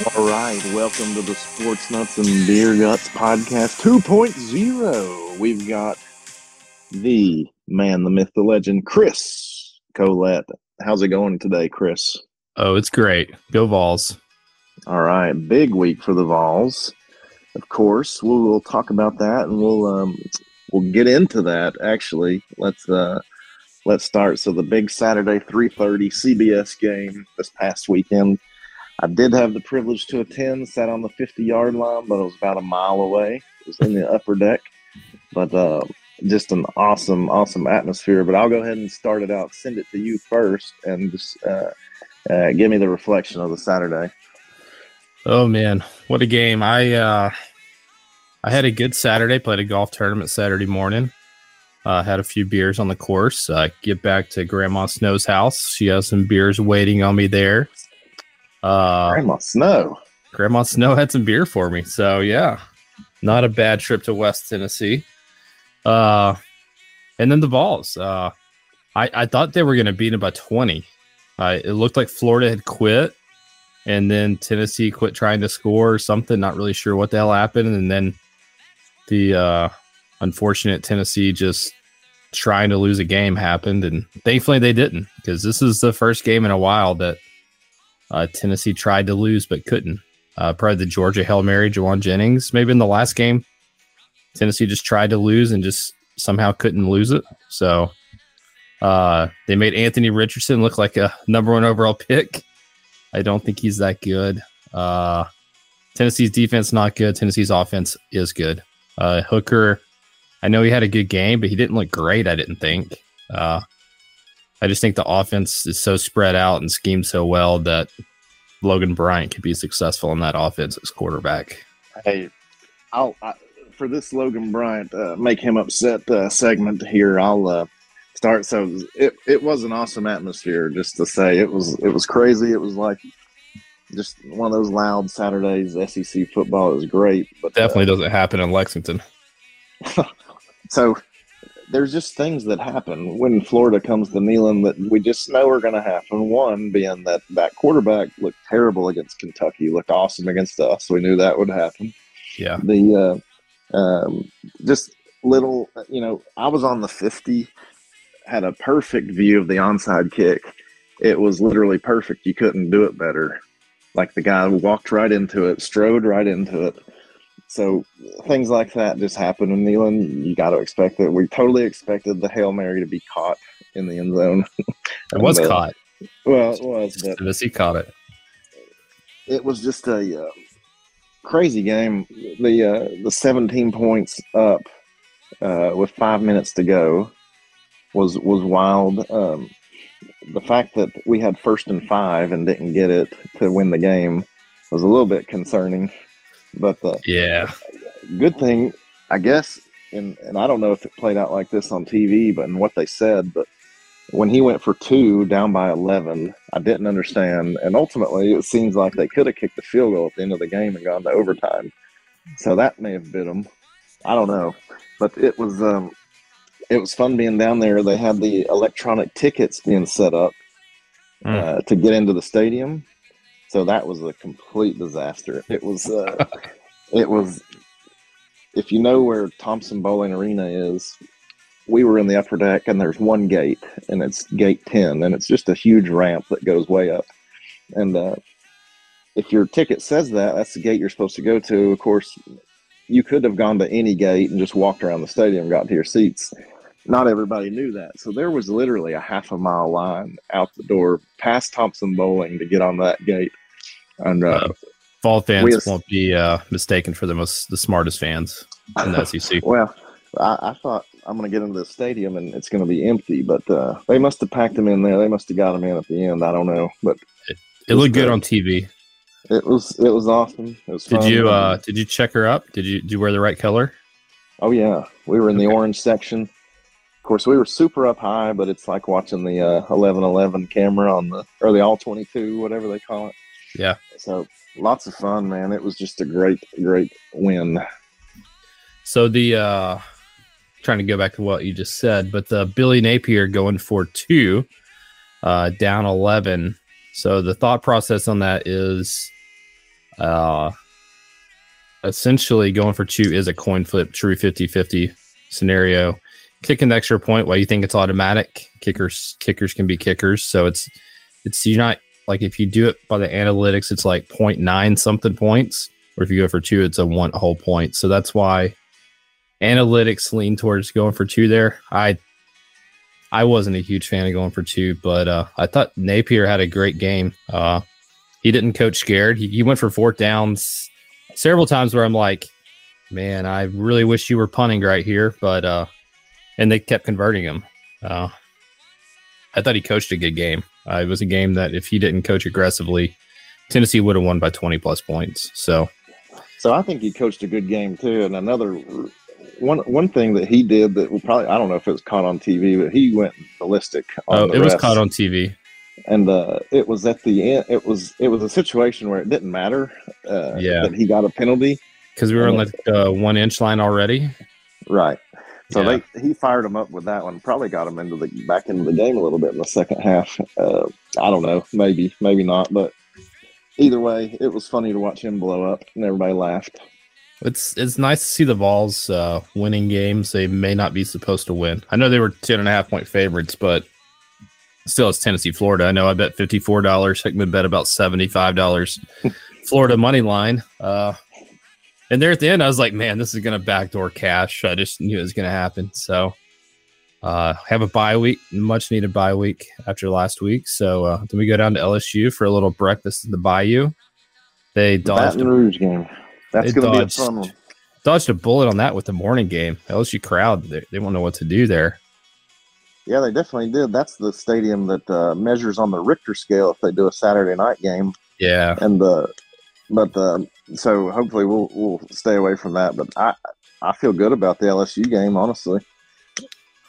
All right, welcome to the Sports Nuts and Beer Guts podcast 2.0. We've got the man, the myth, the legend, Chris Colette. How's it going today, Chris? Oh, it's great. Go Vols. All right, big week for the Vols. Of course, we'll, we'll talk about that and we'll um, we'll get into that. Actually, let's uh, let's start. So the big Saturday 3:30 CBS game this past weekend I did have the privilege to attend, sat on the 50 yard line, but it was about a mile away. It was in the upper deck, but uh, just an awesome, awesome atmosphere. But I'll go ahead and start it out, send it to you first, and just uh, uh, give me the reflection of the Saturday. Oh man, what a game! I uh, I had a good Saturday. Played a golf tournament Saturday morning. Uh, had a few beers on the course. Uh, get back to Grandma Snow's house. She has some beers waiting on me there. Uh, Grandma Snow. Grandma Snow had some beer for me. So yeah, not a bad trip to West Tennessee. Uh, and then the Vols. Uh, I I thought they were going to beat them by twenty. Uh, it looked like Florida had quit, and then Tennessee quit trying to score or something. Not really sure what the hell happened, and then the uh, unfortunate Tennessee just trying to lose a game happened, and thankfully they didn't because this is the first game in a while that uh, Tennessee tried to lose but couldn't. Uh, probably the Georgia Hail Mary, Jauan Jennings. Maybe in the last game, Tennessee just tried to lose and just somehow couldn't lose it. So uh, they made Anthony Richardson look like a number one overall pick. I don't think he's that good. Uh, Tennessee's defense not good. Tennessee's offense is good. Uh, Hooker, I know he had a good game, but he didn't look great. I didn't think. Uh, I just think the offense is so spread out and schemed so well that Logan Bryant could be successful in that offense as quarterback. Hey, I'll I, for this Logan Bryant uh, make him upset uh, segment here. I'll uh, start. So it it was an awesome atmosphere. Just to say, it was it was crazy. It was like just one of those loud Saturdays. SEC football is great, but definitely uh, doesn't happen in Lexington. so there's just things that happen when Florida comes to Neyland that we just know are going to happen. One being that that quarterback looked terrible against Kentucky, looked awesome against us. We knew that would happen. Yeah. The uh, um, just little, you know, I was on the 50, had a perfect view of the onside kick. It was literally perfect. You couldn't do it better. Like the guy walked right into it, strode right into it so things like that just happen in Neyland. You got to expect it. We totally expected the hail mary to be caught in the end zone. it was caught. Well, it was, but Tennessee caught it. It was just a uh, crazy game. The uh, the 17 points up uh, with five minutes to go was was wild. Um, the fact that we had first and five and didn't get it to win the game was a little bit concerning. But the yeah, good thing, I guess, and and I don't know if it played out like this on TV, but in what they said, but when he went for two down by 11, I didn't understand. And ultimately, it seems like they could have kicked the field goal at the end of the game and gone to overtime. So that may have bit them. I don't know. But it was um, it was fun being down there. They had the electronic tickets being set up mm. uh, to get into the stadium. So that was a complete disaster. It was, uh, it was, if you know where Thompson Boling Arena is, we were in the upper deck and there's one gate and it's gate 10 and it's just a huge ramp that goes way up. And uh, if your ticket says that, that's the gate you're supposed to go to. Of course, you could have gone to any gate and just walked around the stadium, got to your seats. Not everybody knew that. So there was literally a half a mile line out the door past Thompson Boling to get on that gate. And uh, uh, Vol fans won't be uh, mistaken for the most the smartest fans in the SEC. Well, I, I thought I'm going to get into the stadium and it's going to be empty, but uh, they must have packed them in there. They must have got them in at the end. I don't know, but it, it, looked good on TV. It was it was awesome. It was. Did fun. you uh did you check her up? Did you did you wear the right color? Oh yeah, we were in the orange section. Of course, we were super up high, but it's like watching the uh, 1111 camera on the or the all 22, whatever they call it. Yeah. So lots of fun, man. It was just a great, great win. So the uh trying to go back to what you just said, but the Billy Napier going for two, uh, down eleven. So the thought process on that is Uh, essentially, going for two is a coin flip, true 50 50 scenario. Kick an extra point while you think it's automatic. Kickers kickers can be kickers, so it's it's you're not like if you do it by the analytics, it's like 0.9 something points, or if you go for two, it's a one whole point. So that's why analytics lean towards going for two there. I I wasn't a huge fan of going for two, but uh, I thought Napier had a great game. Uh, he didn't coach scared. He, he went for fourth downs several times where I'm like, man, I really wish you were punting right here, but uh, and they kept converting him. Uh, I thought he coached a good game. Uh, it was a game that if he didn't coach aggressively, Tennessee would have won by 20 plus points. So, so I think he coached a good game too. And another one one thing that he did that probably I don't know if it was caught on TV, but he went ballistic. oh, it was caught on TV. And uh, it was at the end. It was it was a situation where it didn't matter. Uh, yeah, that he got a penalty because we were on like the one inch line already. Right. So yeah. they he fired him up with that one. Probably got him into the back into the game a little bit in the second half. Uh, I don't know, maybe maybe not, but either way, it was funny to watch him blow up, and everybody laughed. It's it's nice to see the Vols uh, winning games they may not be supposed to win. I know they were ten and a half point favorites, but still, it's Tennessee, Florida. I know I bet fifty four dollars. Hickman bet about seventy five dollars. Florida money line. Uh, and there at the end, I was like, man, this is going to backdoor cash. I just knew it was going to happen. So, uh, have a bye week, much needed bye week after last week. So uh, then we go down to LSU for a little breakfast in the Bayou. They dodged Baton Rouge game. That's going to be a fun one. Dodged a bullet on that with the morning game. LSU crowd, they, they won't know what to do there. Yeah, they definitely did. That's the stadium that uh, measures on the Richter scale if they do a Saturday night game. Yeah, and the but uh, so hopefully we'll we'll stay away from that. But I I feel good about the LSU game, honestly.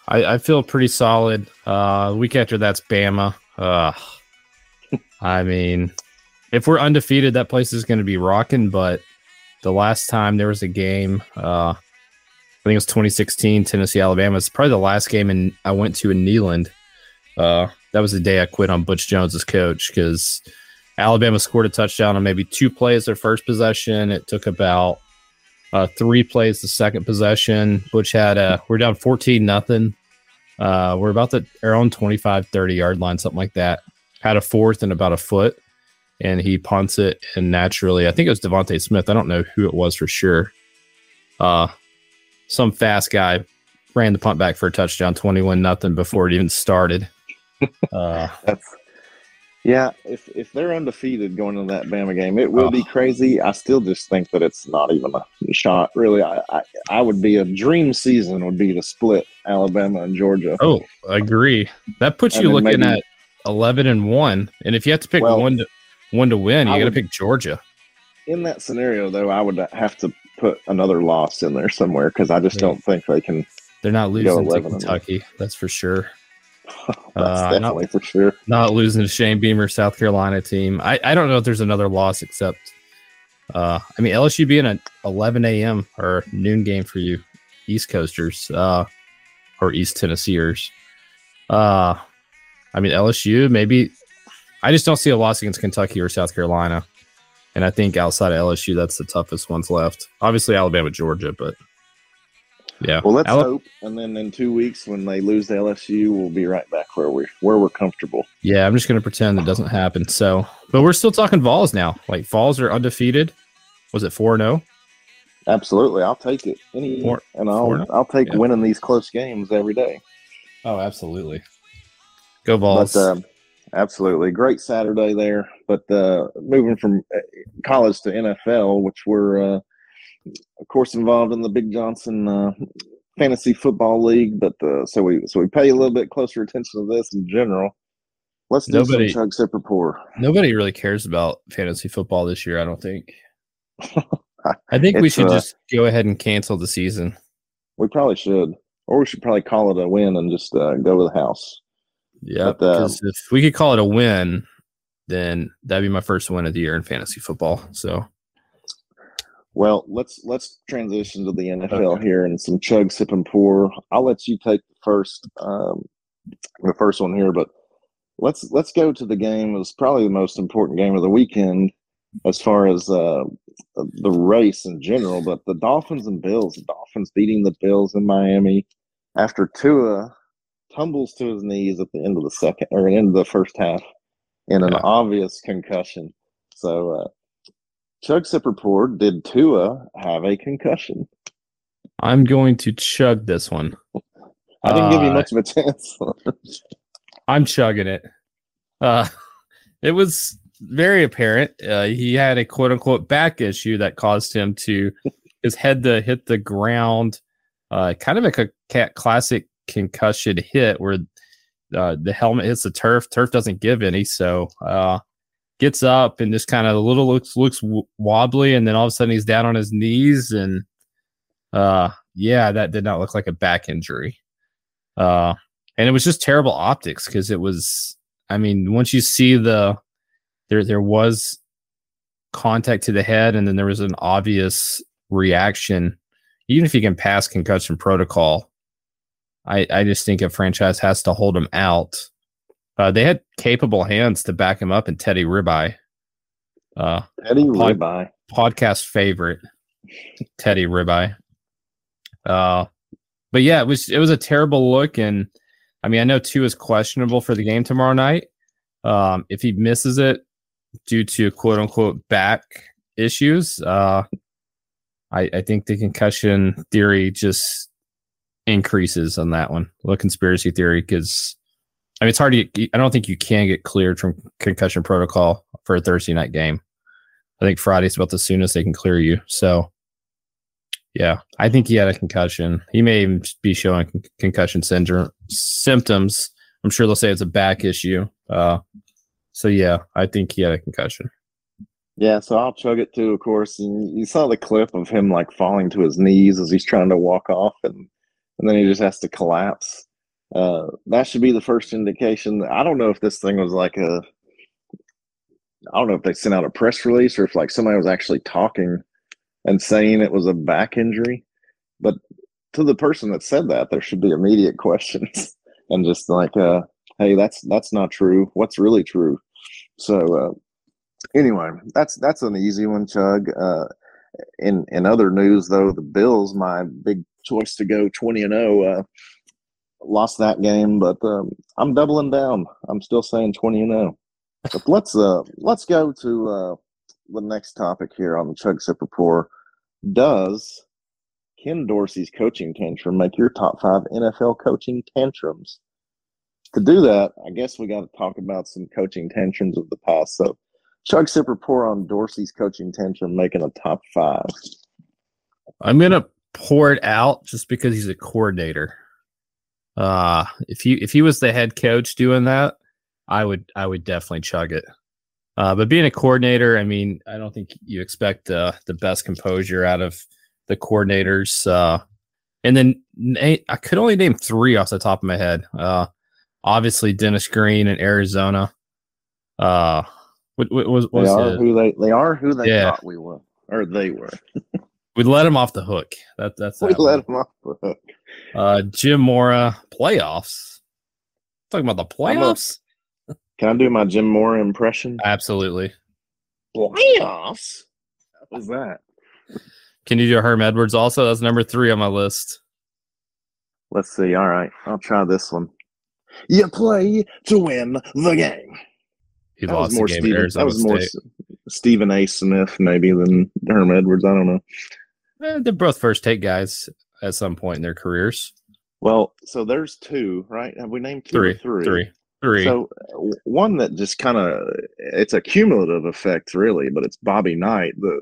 I, I feel pretty solid. Uh, week after that's Bama. Uh, I mean, if we're undefeated, that place is going to be rocking. But the last time there was a game, uh, I think it was 2016, Tennessee, Alabama. It's probably the last game in, I went to in Neyland. Uh, that was the day I quit on Butch Jones as coach because – Alabama scored a touchdown on maybe two plays their first possession. It took about uh, three plays the second possession. Butch had a, we're down 14 nothing. Uh, we're about the our own 25, 30 yard line, something like that. Had a fourth and about a foot, and he punts it. And naturally, I think it was DeVonta Smith. I don't know who it was for sure. Uh, some fast guy ran the punt back for a touchdown, 21 nothing before it even started. Uh, That's yeah, if if they're undefeated going into that Bama game, it will oh. be crazy. I still just think that it's not even a shot. Really, I, I, I would be a dream season would be to split Alabama and Georgia. Oh, I agree. That puts you looking maybe, at eleven and one. And if you have to pick well, one to one to win, you got to pick Georgia. In that scenario, though, I would have to put another loss in there somewhere because I just yeah. don't think they can. They're not losing to Kentucky. That's for sure. That's uh, definitely not, for sure. Not losing to Shane Beamer, South Carolina team. I, I don't know if there's another loss except, uh, I mean, LSU being an 11 a.m. or noon game for you East Coasters uh, or East Tennesseers. Uh, I mean, LSU, maybe. I just don't see a loss against Kentucky or South Carolina. And I think outside of LSU, that's the toughest ones left. Obviously, Alabama, Georgia, but yeah. Well, let's hope, and then in two weeks when they lose the LSU, we'll be right back where we where we're comfortable. Yeah, I'm just gonna pretend it doesn't happen. So, but we're still talking Vols now. Like Vols are undefeated. Was it four zero? Oh? Absolutely, I'll take it. Any four, and I'll i oh? I'll take yeah. winning these close games every day. Oh, absolutely. Go Vols. But, um, absolutely, great Saturday there. But uh, moving from uh, college to NFL, which we're uh, of course, involved in the Big Johnson uh, Fantasy Football League, but uh, so we so we pay a little bit closer attention to this in general. Let's do nobody, some chug sip pour. Nobody really cares about fantasy football this year. I don't think. I think we should uh, just go ahead and cancel the season. We probably should, or we should probably call it a win and just uh, go to the house. Yeah, because um, if we could call it a win, then that'd be my first win of the year in fantasy football. So well, let's let's transition to the NFL okay. here and some chug, sip, and pour. I'll let you take the first um, the first one here, but let's let's go to the game. It was probably the most important game of the weekend. as far as uh, the race in general, but the Dolphins and Bills, the Dolphins beating the Bills in Miami after Tua tumbles to his knees at the end of the second or end of the first half in an yeah. obvious concussion. So, uh, Chug Sip report: Did Tua have a concussion? I'm going to chug this one. I didn't uh, give you uh, much of a chance. I'm chugging it. Uh, it was very apparent. Uh, he had a quote unquote back issue that caused him to his head to hit the ground. Uh, kind of like a classic concussion hit where uh, the helmet hits the turf. Turf doesn't give any, so uh, gets up and just kind of a little looks looks wobbly, and then all of a sudden he's down on his knees, and uh, yeah, that did not look like a back injury. Uh, and it was just terrible optics because it was. I mean, once you see the there, there was contact to the head, and then there was an obvious reaction. Even if you can pass concussion protocol, I, I just think a franchise has to hold him out. Uh, they had capable hands to back him up, and Teddy Ribeye, uh, Teddy pod, Ribeye, podcast favorite, Teddy Ribeye. Uh, but yeah, it was it was a terrible look, and I mean I know Tua is questionable for the game tomorrow night. Um, if he misses it due to quote unquote back issues, uh, I, I think the concussion theory just increases on that one. The conspiracy theory because I mean it's hard to get, I don't think you can get cleared from concussion protocol for a Thursday night game. I think Friday's about the soonest they can clear you. So yeah, I think he had a concussion. He may even be showing con- concussion syndrome symptoms. I'm sure they'll say it's a back issue. Uh, so yeah, I think he had a concussion. Yeah, so I'll chug it too, of course. And you saw the clip of him like falling to his knees as he's trying to walk off, and and then he just has to collapse. Uh, that should be the first indication. I don't know if this thing was like a. I don't know if they sent out a press release or if like somebody was actually talking and saying it was a back injury. But to the person that said that, there should be immediate questions and just like, uh, hey, that's that's not true. What's really true? So uh, anyway, that's that's an easy one, Chug. Uh, in in other news, though, the Bills, my big choice to go twenty and zero, oh, uh, lost that game, but um, I'm doubling down. I'm still saying twenty and zero. But let's uh let's go to uh the next topic here on the Chug Sip. Does Ken Dorsey's coaching tantrum make your top five NFL coaching tantrums? To do that, I guess we got to talk about some coaching tantrums of the past. So, Chug Sip Report on Dorsey's coaching tantrum making a top five. I'm gonna pour it out just because he's a coordinator. Uh if he if he was the head coach doing that, I would I would definitely chug it. Uh, but being a coordinator, I mean, I don't think you expect uh, the best composure out of the coordinators. Uh, and then I could only name three off the top of my head. Uh, obviously, Dennis Green in Arizona. Uh, what, what was, they are who they they are who they yeah. thought we were or they were. we let him off the hook. That that's we let him off the hook. Uh, Jim Mora playoffs. Talking about the playoffs. Can I do my Jim Mora impression? Absolutely. Playoffs? What was that? Can you do Herm Edwards also? That's number three on my list. Let's see. All right. I'll try this one. You play to win the game. He that lost the game Steven, That was more Stephen A. Smith, maybe, than Herm Edwards. I don't know. Eh, they're both first take guys at some point in their careers. Well, so there's two, right? Have we named two three? Three. three. Three. So one that just kind of it's a cumulative effect, really, but it's Bobby Knight, the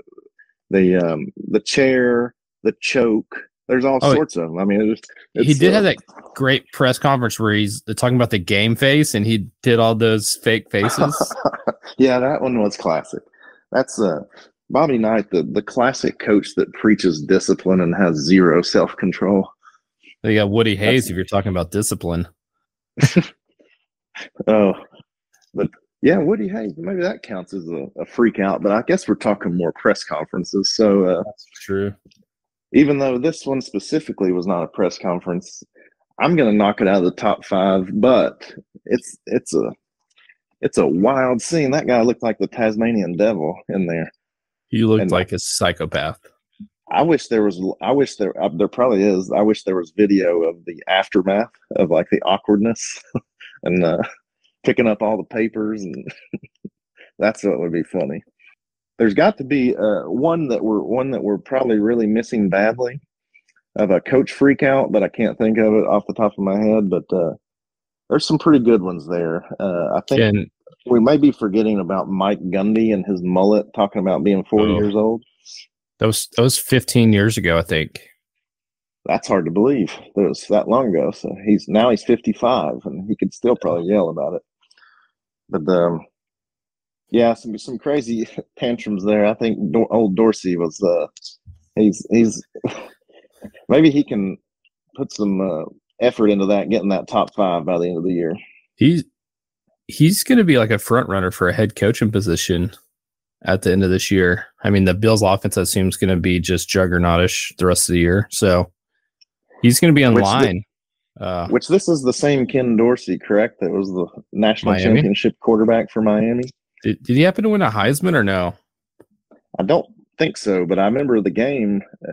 the um the chair, the choke. There's all oh, sorts of them. I mean, it's, it's, he did uh, have that great press conference where he's talking about the game face, and he did all those fake faces. yeah, that one was classic. That's uh Bobby Knight, the the classic coach that preaches discipline and has zero self control. You got Woody Hayes That's, if you're talking about discipline. Oh, but yeah, Woody Hayes, maybe that counts as a, a, freak out, but I guess we're talking more press conferences. So uh, that's true. Even though this one specifically was not a press conference, I'm going to knock it out of the top five. But it's it's a it's a wild scene. That guy looked like the Tasmanian devil in there. He looked and like a psychopath. I wish there was. I wish there. Uh, there probably is. I wish there was video of the aftermath of like the awkwardness and uh, picking up all the papers, and that's what would be funny. There's got to be uh, one that we're one that we're probably really missing badly of a coach freak out, but I can't think of it off the top of my head. But uh, there's some pretty good ones there. Uh, I think Can, we may be forgetting about Mike Gundy and his mullet, talking about being 40 oh, years old. That was that was 15 years ago, I think. That's hard to believe. That was that long ago. So he's now he's 55, and he could still probably yell about it. But um, yeah, some some crazy tantrums there. I think old Dorsey was uh, he's he's maybe he can put some uh, effort into that, getting that top five by the end of the year. He's he's going to be like a front runner for a head coaching position at the end of this year. I mean, the Bills' offense I assume is going to be just juggernautish the rest of the year, so he's going to be on which line. The, uh, which this is the same Ken Dorsey, correct? That was the national Miami? championship quarterback for Miami. Did, did he happen to win a Heisman or no? I don't think so, but I remember the game. Uh,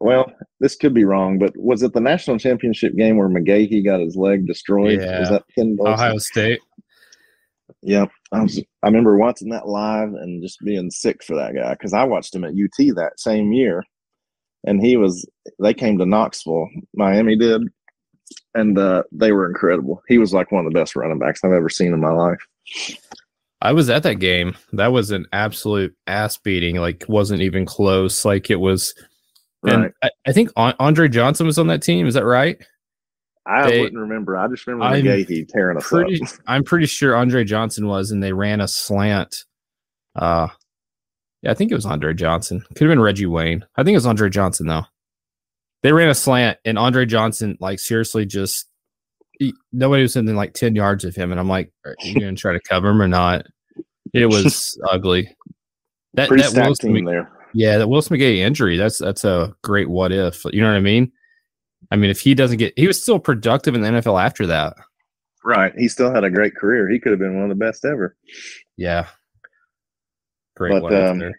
well, this could be wrong, but was it the national championship game where McGahee got his leg destroyed? Yeah. Was that Ken Ohio State. Yeah, I was. I remember watching that live and just being sick for that guy because I watched him at UT that same year, and he was. They came to Knoxville, Miami did, and uh, they were incredible. He was like one of the best running backs I've ever seen in my life. I was at that game. That was an absolute ass beating. Like, wasn't even close. Like it was and right. I, I, think Andre Johnson was on that team. Is that right? I they, wouldn't remember. I just remember McGahee tearing us pretty, up. I'm pretty sure Andre Johnson was, and they ran a slant. Uh, yeah, I think it was Andre Johnson. Could have been Reggie Wayne. I think it was Andre Johnson though. They ran a slant, and Andre Johnson, like seriously, just he, nobody was within like ten yards of him, and I'm like, are you gonna try to cover him or not? It was ugly. That Pretty that Smith, there. Yeah, that Will Smith injury. That's that's a great what if. You know what I mean? I mean, if he doesn't get, he was still productive in the NFL after that. Right. He still had a great career. He could have been one of the best ever. Yeah. Great. But um,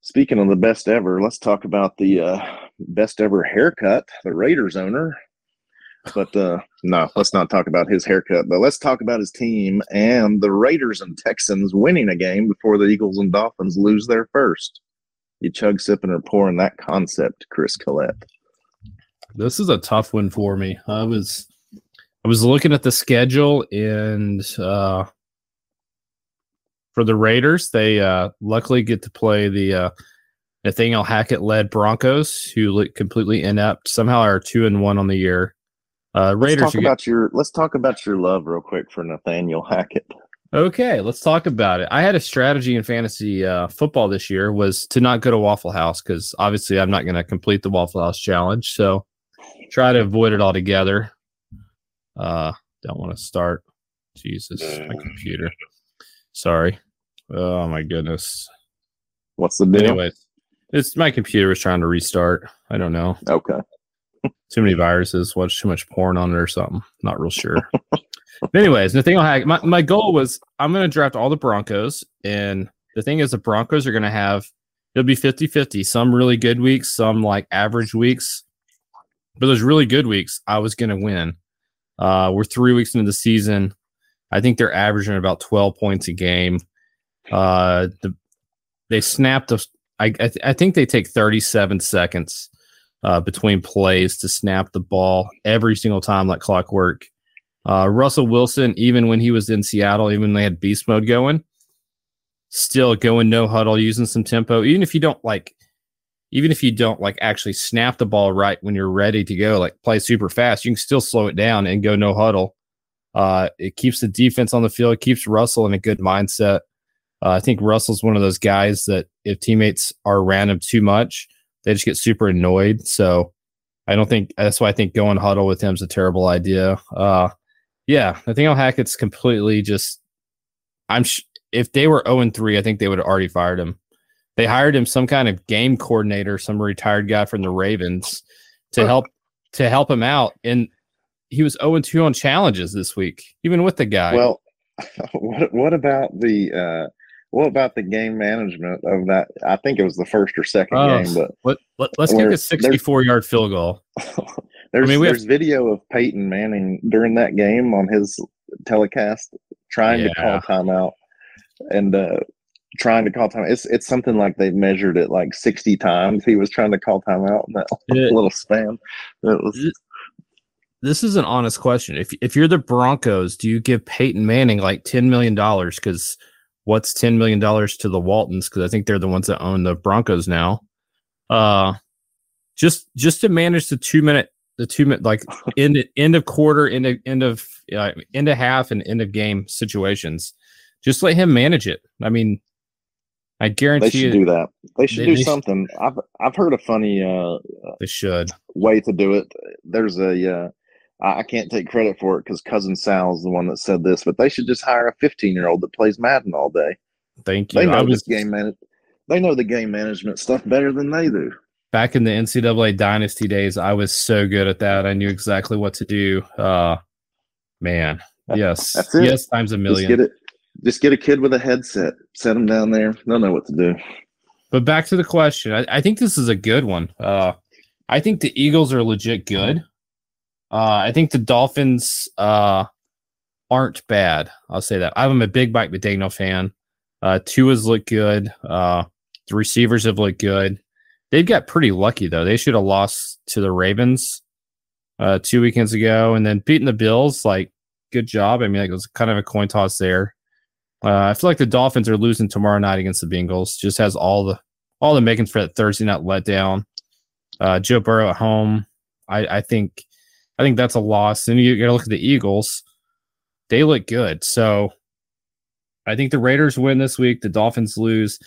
speaking of the best ever, let's talk about the uh, best ever haircut. The Raiders owner. But uh, no, let's not talk about his haircut. But let's talk about his team and the Raiders and Texans winning a game before the Eagles and Dolphins lose their first. You chug, sipping, or pouring that concept, Chris Collette. This is a tough one for me. I was I was looking at the schedule and uh, for the Raiders, they uh, luckily get to play the uh, Nathaniel Hackett led Broncos, who look completely inept. Somehow are two and one on the year. Uh, Raiders. Let's talk about get- your. Let's talk about your love real quick for Nathaniel Hackett. Okay, let's talk about it. I had a strategy in fantasy uh, football this year was to not go to Waffle House because obviously I'm not going to complete the Waffle House challenge. So try to avoid it altogether. Uh, don't want to start. Jesus, my computer. Sorry. Oh my goodness. What's the deal? Anyways, it's my computer is trying to restart. I don't know. Okay. too many viruses. Watch too much porn on it or something. Not real sure. but anyways, Nathaniel Hackett. My my goal was I'm going to draft all the Broncos, and the thing is, the Broncos are going to have it'll be 50-50. Some really good weeks, some like average weeks. But those really good weeks, I was going to win. Uh, we're three weeks into the season. I think they're averaging about 12 points a game. Uh, the, they snapped. A, I, I, th- I think they take 37 seconds uh, between plays to snap the ball every single time, like clockwork. Uh, Russell Wilson, even when he was in Seattle, even when they had beast mode going, still going no huddle, using some tempo. Even if you don't like, even if you don't like actually snap the ball right when you're ready to go, like play super fast, you can still slow it down and go no huddle. Uh, it keeps the defense on the field, keeps Russell in a good mindset. Uh, I think Russell's one of those guys that if teammates are him too much, they just get super annoyed. So I don't think that's why I think going huddle with him is a terrible idea. Uh, yeah, Nathaniel Hackett's completely just. I'm sh- if they were 0 3, I think they would have already fired him. They hired him some kind of game coordinator, some retired guy from the Ravens, to help to help him out. And he was 0 2 on challenges this week, even with the guy. Well, what what about the uh, what about the game management of that? I think it was the first or second Oh, game, but Let, us kick a 64 yard field goal. there's mean, we have- video of Peyton Manning during that game on his telecast trying to Yeah. call timeout and uh, trying to call time. It's it's something like they measured it like 60 times. He was trying to call timeout in that It- little span. It was this is an honest question. If if you're the Broncos, do you give Peyton Manning like ten million dollars? Because what's ten million dollars to the Waltons? Because I think they're the ones that own the Broncos now. Uh, just just to manage the two minute, the two minute like end end of quarter, end of end of uh, end of half, and end of game situations. Just let him manage it. I mean, I guarantee they should you do that. They should They- do they something. I've I've heard a funny uh, they should. way to do it. There's a uh, I can't take credit for it because cousin Sal's the one that said this, but they should just hire a 15 year old that plays Madden all day. Thank you. They know was this game man. They know the game management stuff better than they do. back in the NCAA dynasty days, I was so good at that. I knew exactly what to do. Uh man. Yes. Yes, times a Just million. get it. Just get a kid with a headset. Set them down there. They'll know what to do. But back to the question. I, I think this is a good one. Uh I think the Eagles are legit good. Uh I think the Dolphins uh aren't bad. I'll say that. I'm a big Mike McDaniel fan. Uh Tua's looked good. Uh the receivers have looked good. They've got pretty lucky though. They should have lost to the Ravens uh two weekends ago and then beating the Bills, like good job. I mean, like, it was kind of a coin toss there. Uh, I feel like the Dolphins are losing tomorrow night against the Bengals. Just has all the all the makings for that Thursday night letdown. Uh, Joe Burrow at home. I, I think I think that's a loss. And you got to look at the Eagles. They look good. So I think the Raiders win this week. The Dolphins lose.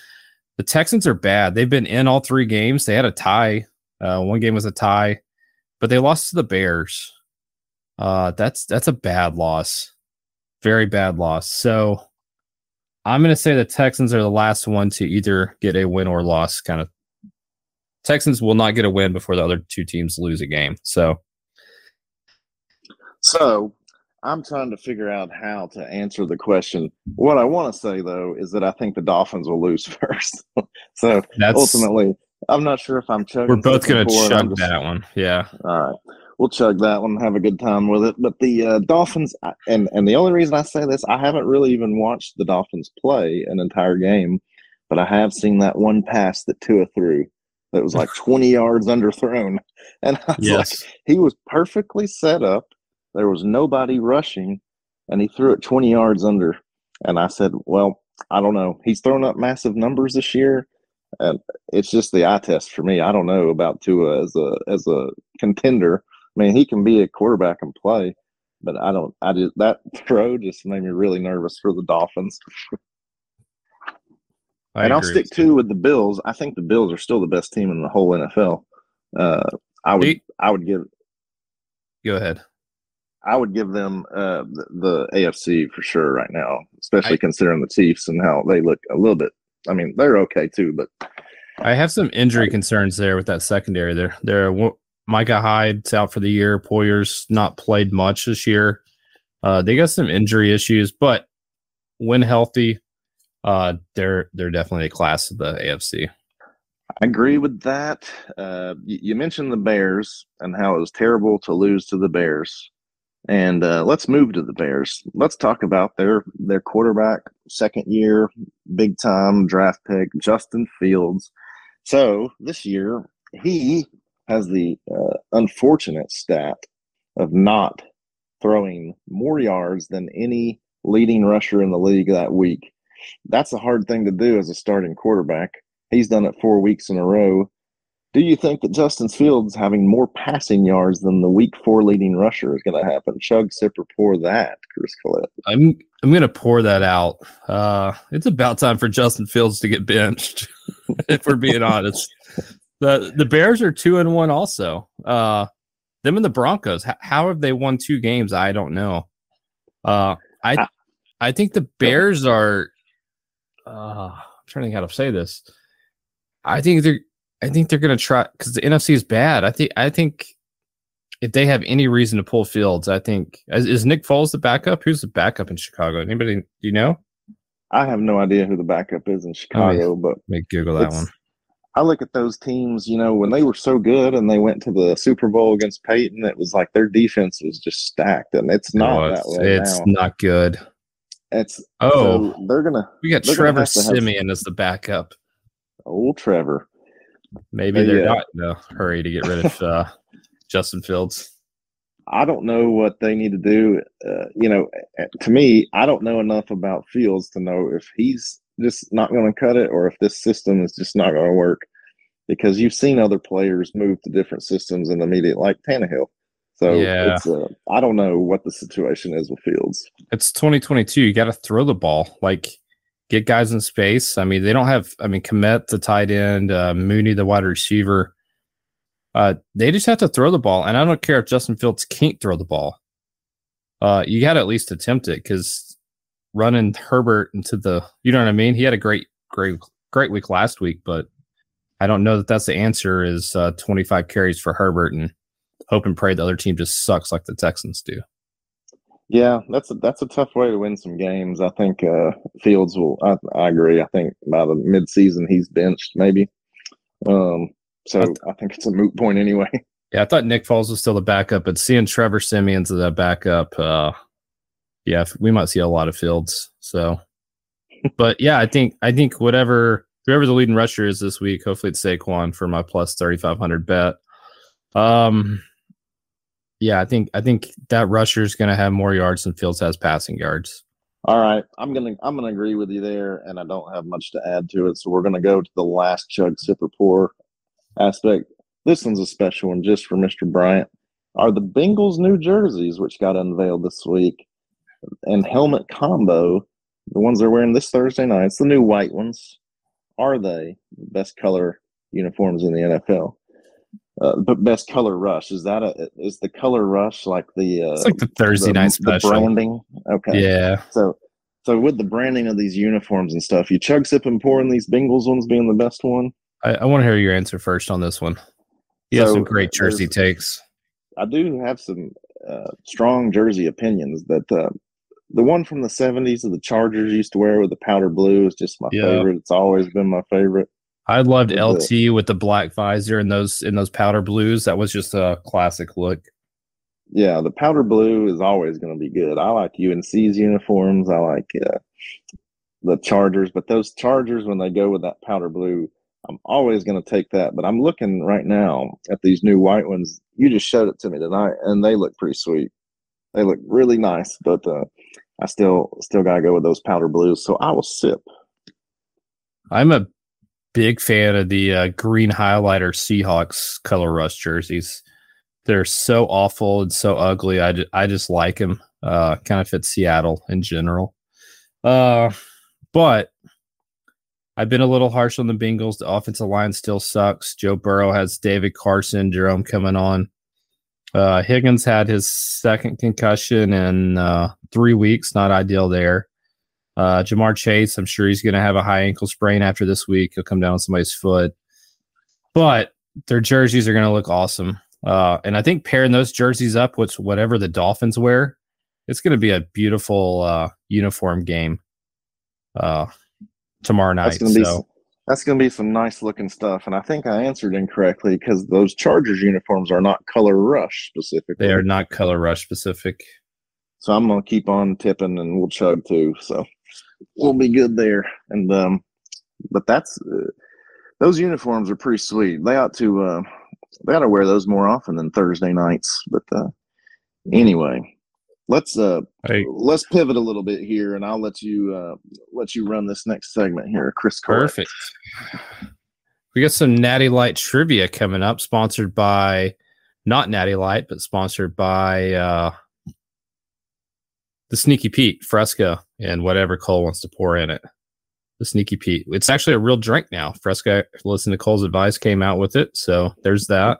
The Texans are bad. They've been in all three games. They had a tie. Uh, one game was a tie, but they lost to the Bears. Uh, that's that's a bad loss. Very bad loss. So I'm going to say the Texans are the last one to either get a win or loss. Kind of Texans will not get a win before the other two teams lose a game. So So I'm trying to figure out how to answer the question. What I want to say though is that I think the Dolphins will lose first. so that's ultimately, I'm not sure if I'm chugging. we're both going to chug just- that one. Yeah, All right, we'll chug that one. And have a good time with it. But the uh, Dolphins, and and the only reason I say this, I haven't really even watched the Dolphins play an entire game, but I have seen that one pass that Tua threw that was like 20 yards underthrown, and I was like, yes, he was perfectly set up. There was nobody rushing, and he threw it 20 yards under. And I said, Well, I don't know. He's thrown up massive numbers this year. And it's just the eye test for me. I don't know about Tua as a as a contender. I mean, he can be a quarterback and play, but I don't I just that throw just made me really nervous for the Dolphins. I and I'll stick with you. to with the Bills. I think the Bills are still the best team in the whole NFL. Uh, I would They- I would give Go ahead. I would give them uh, the, the AFC for sure right now, especially I- considering the Chiefs and how they look a little bit. I mean, they're okay too, but I have some injury concerns there with that secondary. There, there. Micah Hyde's out for the year. Poyer's not played much this year. Uh, they got some injury issues, but when healthy, uh, they're they're definitely a class of the AFC. I agree with that. Uh, you, you mentioned the Bears and how it was terrible to lose to the Bears, and uh, let's move to the Bears. Let's talk about their their quarterback, second year, big time draft pick, Justin Fields. So this year he has the uh, unfortunate stat of not throwing more yards than any leading rusher in the league that week. That's a hard thing to do as a starting quarterback. He's done it four weeks in a row. Do you think that Justin Fields having more passing yards than the week four leading rusher is going to happen? Chug, sip, or pour that, Chris Collette. I'm I'm gonna pour that out. Uh, it's about time for Justin Fields to get benched. if we're being honest, the the Bears are two and one. Also, uh, them and the Broncos. H- how have they won two games? I don't know. Uh, I Ah. I think the Bears are. Uh, I'm trying to think how to say this. I think they're. I think they're gonna try because the NFC is bad. I think. I think if they have any reason to pull Fields, I think is, is Nick Foles the backup? Who's the backup in Chicago? Anybody do you know? I have no idea who the backup is in Chicago, oh, yeah. but make Google that one. I look at those teams, you know, when they were so good and they went to the Super Bowl against Peyton, it was like their defense was just stacked, and it's not oh, that way. It's now. not good. It's oh, so they're gonna. We got Trevor Siemian as the backup. Old Trevor. Maybe they're yeah. not in a hurry to get rid of uh, Justin Fields. I don't know what they need to do. Uh, you know, to me, I don't know enough about Fields to know if he's just not going to cut it or if this system is just not going to work. Because you've seen other players move to different systems in the media, like Tannehill. So yeah. it's uh, I don't know what the situation is with Fields. It's 2022. You got to throw the ball, like get guys in space. I mean, they don't have. I mean, Kmet the tight end, uh, Mooney the wide receiver. Uh, they just have to throw the ball, and I don't care if Justin Fields can't throw the ball. Uh, you got to at least attempt it because running Herbert into the, you know what I mean. He had a great, great, great week last week, but I don't know that that's the answer. Is uh, 25 carries for Herbert and hope and pray the other team just sucks like the Texans do. Yeah, that's a, that's a tough way to win some games. I think uh, Fields will. I, I agree. I think by the midseason he's benched maybe. Um, so I, th- I think it's a moot point anyway. Yeah, I thought Nick Foles was still the backup, but seeing Trevor Siemian's as that backup, uh, yeah, we might see a lot of Fields. So, but yeah, I think I think whatever whoever the leading rusher is this week, hopefully it's Saquon for my plus thirty five hundred bet. Um, yeah, I think I think that rusher is going to have more yards than Fields has passing yards. All right, I'm gonna I'm gonna agree with you there, and I don't have much to add to it. So we're gonna go to the last chug sipper pour aspect. This one's a special one just for Mr. Bryant. Are the Bengals new jerseys, which got unveiled this week, and helmet combo, the ones they're wearing this Thursday night, it's the new white ones, are they the best color uniforms in the NFL? Uh, but best color rush is that a is the color rush like the uh, it's like the Thursday the, night special the branding? Okay, yeah. So so with the branding of these uniforms and stuff, you chug sip and pour in these Bengals ones being the best one. I, I want to hear your answer first on this one. You so, have some great jersey takes. I do have some uh, strong jersey opinions that uh, the one from the 70s that the Chargers used to wear with the powder blue is just my yeah. favorite. It's always been my favorite. I loved with LT the, with the black visor and those in those powder blues. That was just a classic look. Yeah, the powder blue is always going to be good. I like UNC's uniforms. I like uh, the Chargers, but those Chargers when they go with that powder blue, I'm always going to take that. But I'm looking right now at these new white ones. You just showed it to me tonight, and they look pretty sweet. They look really nice, but uh, I still still got to go with those powder blues. So I will sip. I'm a big fan of the uh, green highlighter Seahawks color rush jerseys. They're so awful and so ugly. I, just, I just like them. Uh, kind of fit Seattle in general. Uh, but I've been a little harsh on the Bengals. The offensive line still sucks. Joe Burrow has David Carson, Jerome coming on. Uh, Higgins had his second concussion in uh, three weeks. Not ideal there. Uh, Ja'Marr Chase, I'm sure he's going to have a high ankle sprain after this week. He'll come down on somebody's foot. But their jerseys are going to look awesome. Uh, and I think pairing those jerseys up with whatever the Dolphins wear, it's going to be a beautiful uh, uniform game. Uh, tomorrow night. That's gonna so. some, that's going to be some nice looking stuff. And I think I answered incorrectly because those Chargers uniforms are not color rush specific. They are not color rush specific. So I'm going to keep on tipping and we'll chug too. So we'll be good there. And, um, but that's, uh, those uniforms are pretty sweet. They ought to, uh, they ought to wear those more often than Thursday nights. But, uh, anyway, let's uh hey. let's pivot a little bit here and i'll let you uh let you run this next segment here chris perfect. We got some natty light trivia coming up sponsored by not natty light but sponsored by uh the sneaky pete fresca and whatever cole wants to pour in it. The sneaky pete. It's actually a real drink now. Fresca listen to cole's advice came out with it so there's that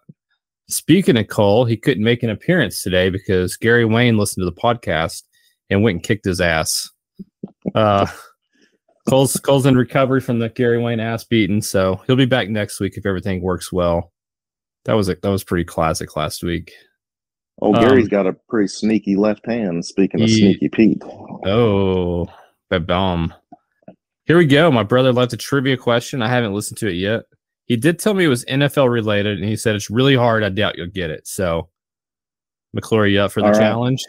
Speaking of Cole, he couldn't make an appearance today because Gary Wayne listened to the podcast and went and kicked his ass. Uh, Cole's Cole's in recovery from the Gary Wayne ass beating, so he'll be back next week if everything works well. That was a, that was pretty classic last week. Oh, Um, Gary's got a pretty sneaky left hand. Speaking of sneaky Pete, Oh, that bomb. Here we go. My brother left a trivia question. I haven't listened to it yet. He did tell me it was NFL related, and he said it's really hard. I doubt you'll get it. So, McClure, you up for the All right. challenge?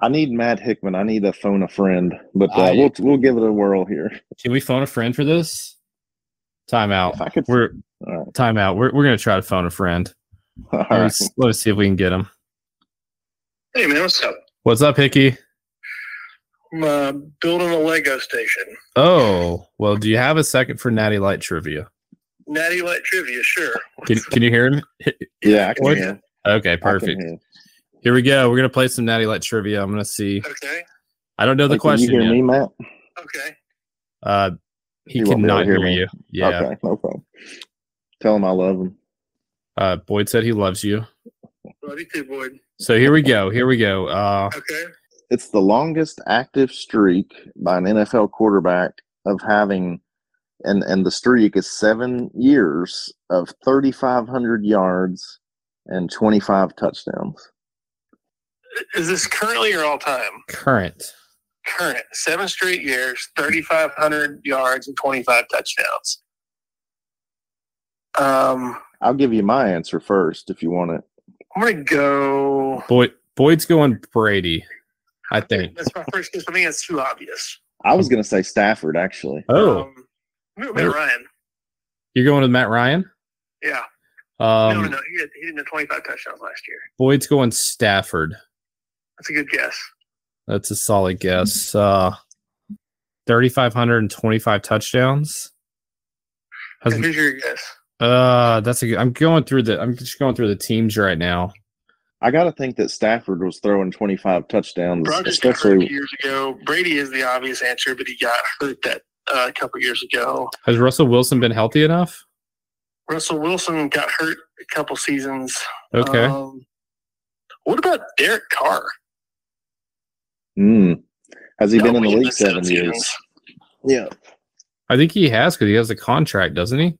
I need Matt Hickman. I need to phone a friend, but uh, I- we'll we'll give it a whirl here. Can we phone a friend for this? Time out. If I could, We're all right. time out. We're we're gonna try to phone a friend. All Let, right. us, let us see if we can get him. Hey man, what's up? What's up, Hickey? I'm uh, building a Lego station. Oh, well, do you have a second for Natty Light trivia? Natty Light trivia, sure. Can can you hear him? Yeah, I can hear. Okay, perfect. hear. Here we go. We're gonna play some Natty Light trivia. I'm gonna see. Okay. I don't know the Hey, can question you hear yet. me, Matt? Okay. Uh, he, He won't be able cannot hear hear me. you. Yeah. Okay, no problem. Tell him I love him. Uh, Boyd said he loves you. Love you too, Boyd. So here we go. Here we go. Uh, Okay. It's the longest active streak by an NFL quarterback of having, and and the streak is seven years of 3,500 yards and 25 touchdowns. Is this currently or all time? current. Current. Seven straight years, 3,500 yards, and 25 touchdowns. Um, I'll give you my answer first if you want it. I'm going to go. Boyd Boyd's going Brady. I think. That's my first guess. I think that's too obvious. I was going to say Stafford actually. Oh, Um, I'm Matt Ryan. you're going with Matt Ryan. Yeah. Um, no, no, no. He, had, he didn't have 25 touchdowns last year. Boyd's going Stafford. That's a good guess. That's a solid guess. Uh, 3,525 touchdowns. Has, Here's your guess. uh, that's a good. I'm going through the. I'm just going through the teams right now. I got to think that Stafford was throwing 25 touchdowns, Rodgers especially years ago. Brady is the obvious answer, but he got hurt that uh, a couple years ago. Has Russell Wilson been healthy enough? Russell Wilson got hurt a couple seasons. Okay. Um, what about Derek Carr? Mm. Has he been in the league seven seven years? seasons. Yeah. I think he has because he has a contract, doesn't he?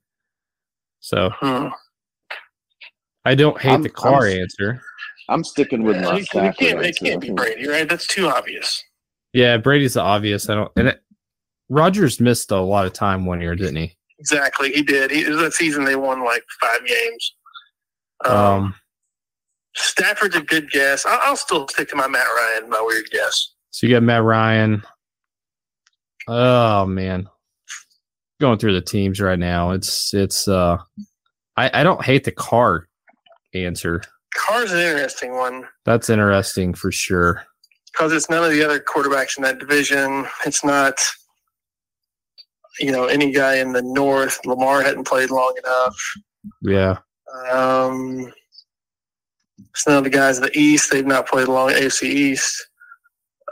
So Hmm. I don't hate I'm- the Carr I'm- answer. I'm sticking with Yeah, my it, it can't, it can't be Brady, right? That's too obvious. Yeah, Brady's the obvious. I don't. And it, Rodgers missed a lot of time one year, didn't he? Exactly, he did. He, it was that season they won like five games. Um, Um. Stafford's a good guess. I'll, I'll still stick to my Matt Ryan, my weird guess. So you got Matt Ryan. Oh man, going through the teams right now. It's it's. uh I I don't hate the Carr answer. Carr's an interesting one. That's interesting for sure. because it's none of the other quarterbacks in that division. It's not, you know, any guy in the North. Lamar hadn't played long enough. Yeah. Um, it's none of the guys in the East. They've not played long AFC East.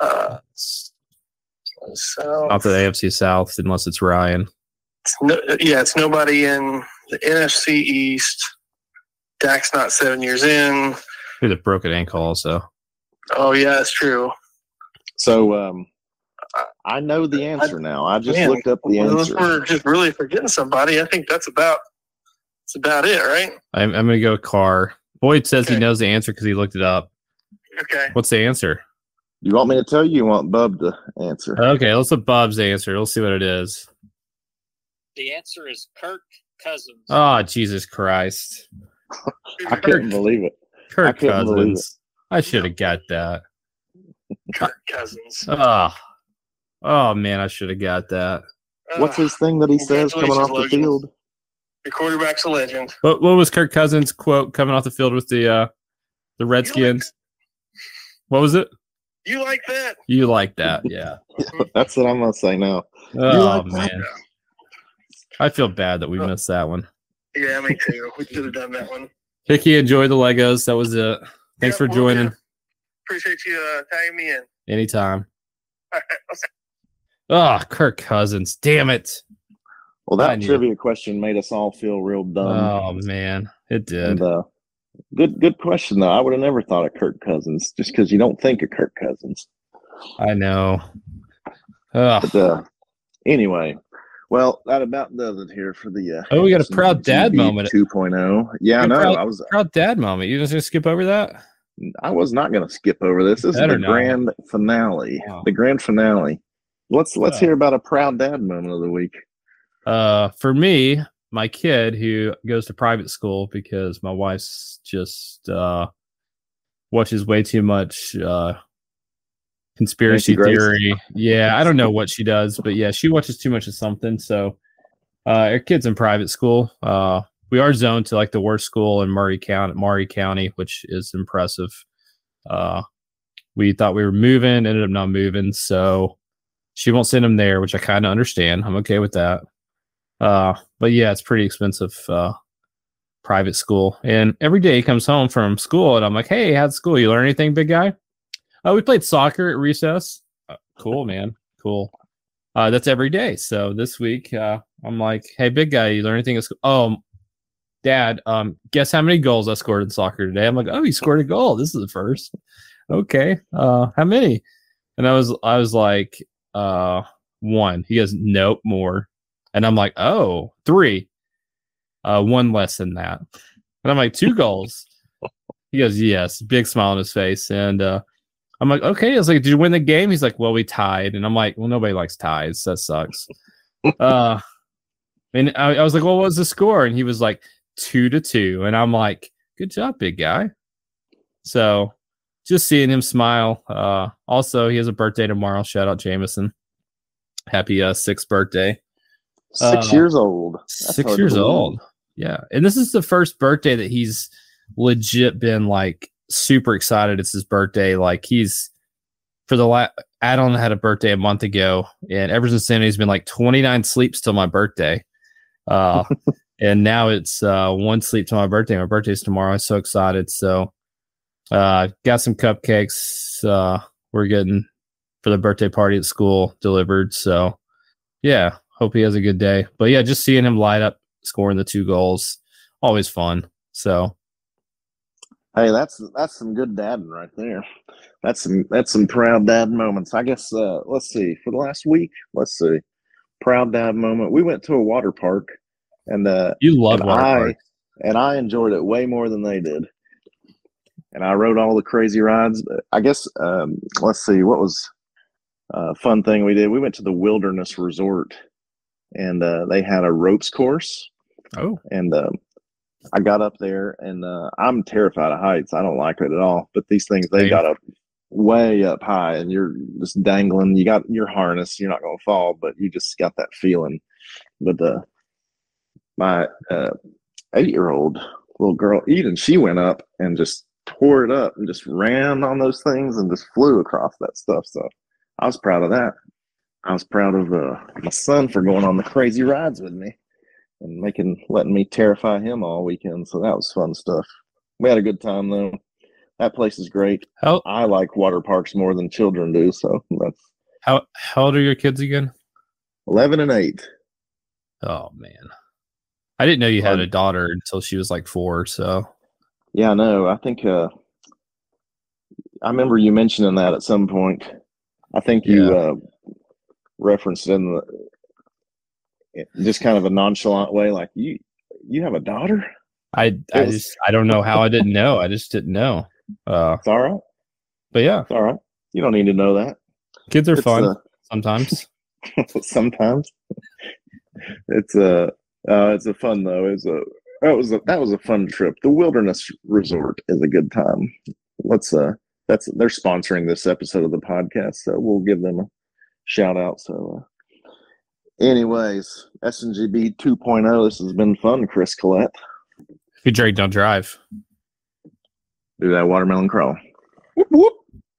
Uh, so Not the AFC South, unless it's Ryan. it's no, yeah, it's nobody in the NFC East. Dak's not seven years in. Who's a broken ankle also. Oh yeah, that's true. So um, I know the answer now. I just Man, looked up the Unless answer. we're just really forgetting somebody, I think that's about that's about it, right? I'm, I'm gonna go Carr. Boyd says he knows the answer because he looked it up. Okay. What's the answer? You want me to tell you? You want Bub to answer? Okay, let's let Bob's answer. We'll see what it is. The answer is Kirk Cousins. Oh, Jesus Christ. I couldn't believe it. Kirk couldn't believe Cousins. I should have got that. Kirk Cousins. Oh, oh man, I should have got that. What's Uh, his thing that he says coming off the Congratulations, field? Your quarterback's a legend. What what was Kirk Cousins' quote coming off the field with the uh the Redskins? What was it? You like that? You like that, yeah. That's what I'm gonna say now. Oh like that? man. I feel bad that we missed that one. Yeah, me too. We should have done that one. Hickey, enjoy the Legos. That was it. Thanks Yeah, for will joining. do. Appreciate you uh, tagging me in. Anytime. All right, let's- Oh, Kirk Cousins. Damn it. Well, that trivia question made us all feel real dumb. Oh man, it did. and uh, good, good question though. I would have never thought of Kirk Cousins just because you don't think of Kirk Cousins. I know. But uh, anyway, well, that about does it here for the. Uh, Oh, we got a proud dad moment. 2.0. Yeah, I know. proud- I was. Proud dad moment. You just gonna skip over that? I was not going to skip over this. This Better is the not. grand finale. Wow. The grand finale. Let's let's Yeah. hear about a proud dad moment of the week. Uh, for me, my kid who goes to private school because my wife's just uh watches way too much uh conspiracy theory. Yeah, I don't know what she does, but yeah, she watches too much of something. So, uh, our kid's in private school. Uh, we are zoned to like the worst school in Murray County, Maury County, which is impressive. Uh, we thought we were moving, ended up not moving, so she won't send him there, which I kind of understand. I'm okay with that. Uh, but yeah, it's pretty expensive uh, private school. And every day he comes home from school, and I'm like, "Hey, how's school? You learn anything, big guy?" Oh, we played soccer at recess. Uh, cool, man. Cool. Uh, that's every day. So this week, uh, I'm like, "Hey, big guy, you learn anything at school?" Oh, Dad, um, guess how many goals I scored in soccer today? I'm like, "Oh, you scored a goal. This is the first. Okay. Uh, how many?" And I was, I was like, uh, one. He goes, "Nope, more." And I'm like, oh, three. Uh, one less than that. And I'm like, two goals. He goes, yes. Big smile on his face. And uh, I'm like, okay. I was like, did you win the game? He's like, well, we tied. And I'm like, well, nobody likes ties. That sucks. uh, and I, I was like, well, what was the score? And he was like, two to two. And I'm like, good job, big guy. So just seeing him smile. Uh, also, he has a birthday tomorrow. Shout out Jameson. Happy uh, sixth birthday Six Uh, years old. That's six years believe. old. Yeah. And this is the first birthday that he's legit been like super excited. It's his birthday. Like he's for the last, Adon had a birthday a month ago. And ever since then, he's been like 29 sleeps till my birthday. Uh, and now it's uh, one sleep till my birthday. My birthday's tomorrow. I'm so excited. So, uh, got some cupcakes. Uh, we're getting for the birthday party at school delivered. So, yeah, hope he has a good day. But yeah, just seeing him light up, scoring the two goals, always fun. So Hey, that's that's some good dadding right there. That's some that's some proud dad moments. I guess uh let's see, for the last week, let's see. Proud dad moment. We went to a water park and uh you love and water I parks. and I enjoyed it way more than they did. And I rode all the crazy rides. But I guess um let's see, what was a fun thing we did? We went to the wilderness resort and uh they had a ropes course Oh, and um, I got up there, and uh, I'm terrified of heights. I don't like it at all. But these things, they Same. got up way up high, and you're just dangling. You got your harness. You're not going to fall, but you just got that feeling. But uh, my uh, eight year old little girl, Eden, she went up and just tore it up and just ran on those things and just flew across that stuff. So I was proud of that. I was proud of uh, my son for going on the crazy rides with me and making letting me terrify him all weekend. So that was fun stuff. We had a good time though. That place is great. how I like water parks more than children do. So that's how how old are your kids again? eleven and eight. Oh man, I didn't know you had a daughter until she was like four. So Yeah, no, I think uh I remember you mentioning that at some point. I think you uh referenced it in the just kind of a nonchalant way, like you you have a daughter? I I was- just I don't know how I didn't know. I just didn't know. Uh, It's all right. but yeah, It's all right. You don't need to know that. kids are It's, fun uh, sometimes. sometimes it's a uh, it's a fun though it's a that was a that was a fun trip. The wilderness resort is a good time. Let's uh that's they're sponsoring this episode of the podcast so we'll give them a shout out. So uh, anyways sngb 2.0 this has been fun chris collette. If you drink, don't drive. do that watermelon crawl. Whoop, whoop.